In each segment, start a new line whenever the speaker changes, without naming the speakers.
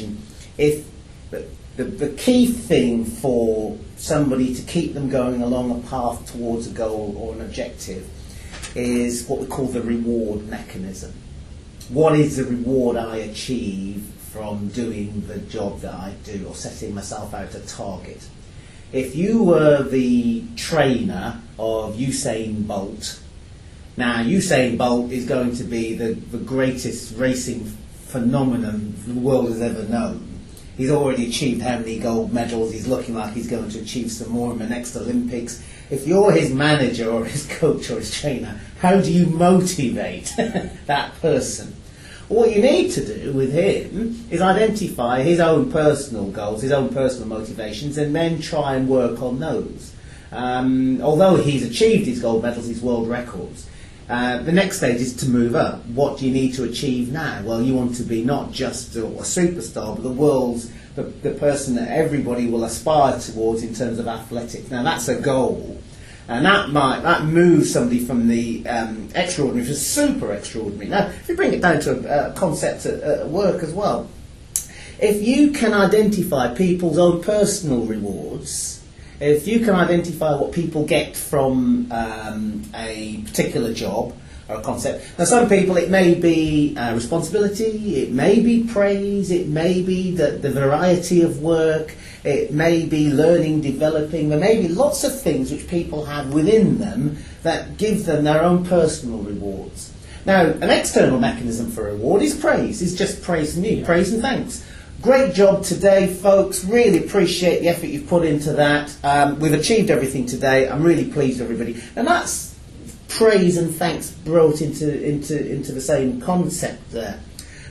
question. If the, the, key thing for somebody to keep them going along a path towards a goal or an objective is what we call the reward mechanism. What is the reward I achieve from doing the job that I do or setting myself out a target? If you were the trainer of Usain Bolt, now Usain Bolt is going to be the, the greatest racing phenomenon the world has ever known. He's already achieved how many gold medals, he's looking like he's going to achieve some more in the next Olympics. If you're his manager or his coach or his trainer, how do you motivate that person? What you need to do with him is identify his own personal goals, his own personal motivations, and then try and work on those. Um, although he's achieved his gold medals, his world records, uh, the next stage is to move up. What do you need to achieve now? Well, you want to be not just a, a superstar, but the world's the, the person that everybody will aspire towards in terms of athletics. Now, that's a goal. And that might that moves somebody from the um, extraordinary to super extraordinary. Now, if you bring it down to a, a concept at, at work as well, if you can identify people's own personal rewards, if you can identify what people get from um, a particular job or a concept, now some people it may be uh, responsibility, it may be praise, it may be the, the variety of work, it may be learning, developing. There may be lots of things which people have within them that give them their own personal rewards. Now, an external mechanism for reward is praise. Is just praise and praise and thanks. Great job today, folks. Really appreciate the effort you've put into that. Um, we've achieved everything today. I'm really pleased, everybody. And that's praise and thanks brought into, into, into the same concept there.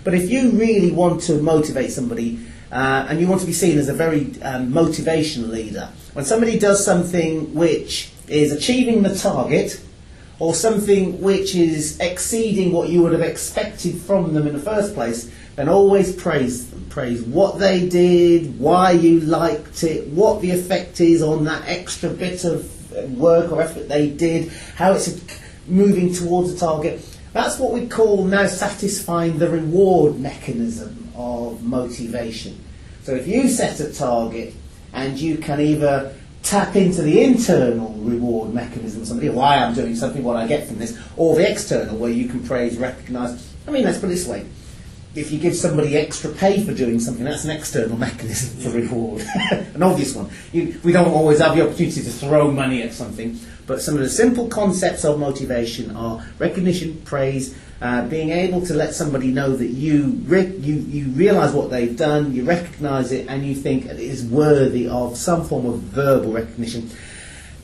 But if you really want to motivate somebody, uh, and you want to be seen as a very um, motivational leader. When somebody does something which is achieving the target, or something which is exceeding what you would have expected from them in the first place, then always praise them. Praise what they did, why you liked it, what the effect is on that extra bit of uh, work or effort they did, how it's moving towards the target. That's what we call now satisfying the reward mechanism of motivation. So if you set a target and you can either tap into the internal reward mechanism, somebody, oh, why I'm doing something, what I get from this, or the external, where you can praise, recognise. I mean, let's put it this way. If you give somebody extra pay for doing something, that's an external mechanism for reward. an obvious one. You, we don't always have the opportunity to throw money at something, but some of the simple concepts of motivation are recognition, praise, uh, being able to let somebody know that you, re- you, you realise what they've done, you recognise it, and you think it is worthy of some form of verbal recognition.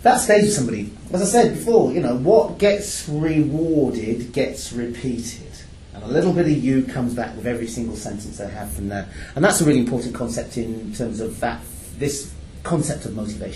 That stays somebody. As I said before, you know, what gets rewarded gets repeated. A little bit of you comes back with every single sentence they have from there. And that's a really important concept in terms of that, this concept of motivation.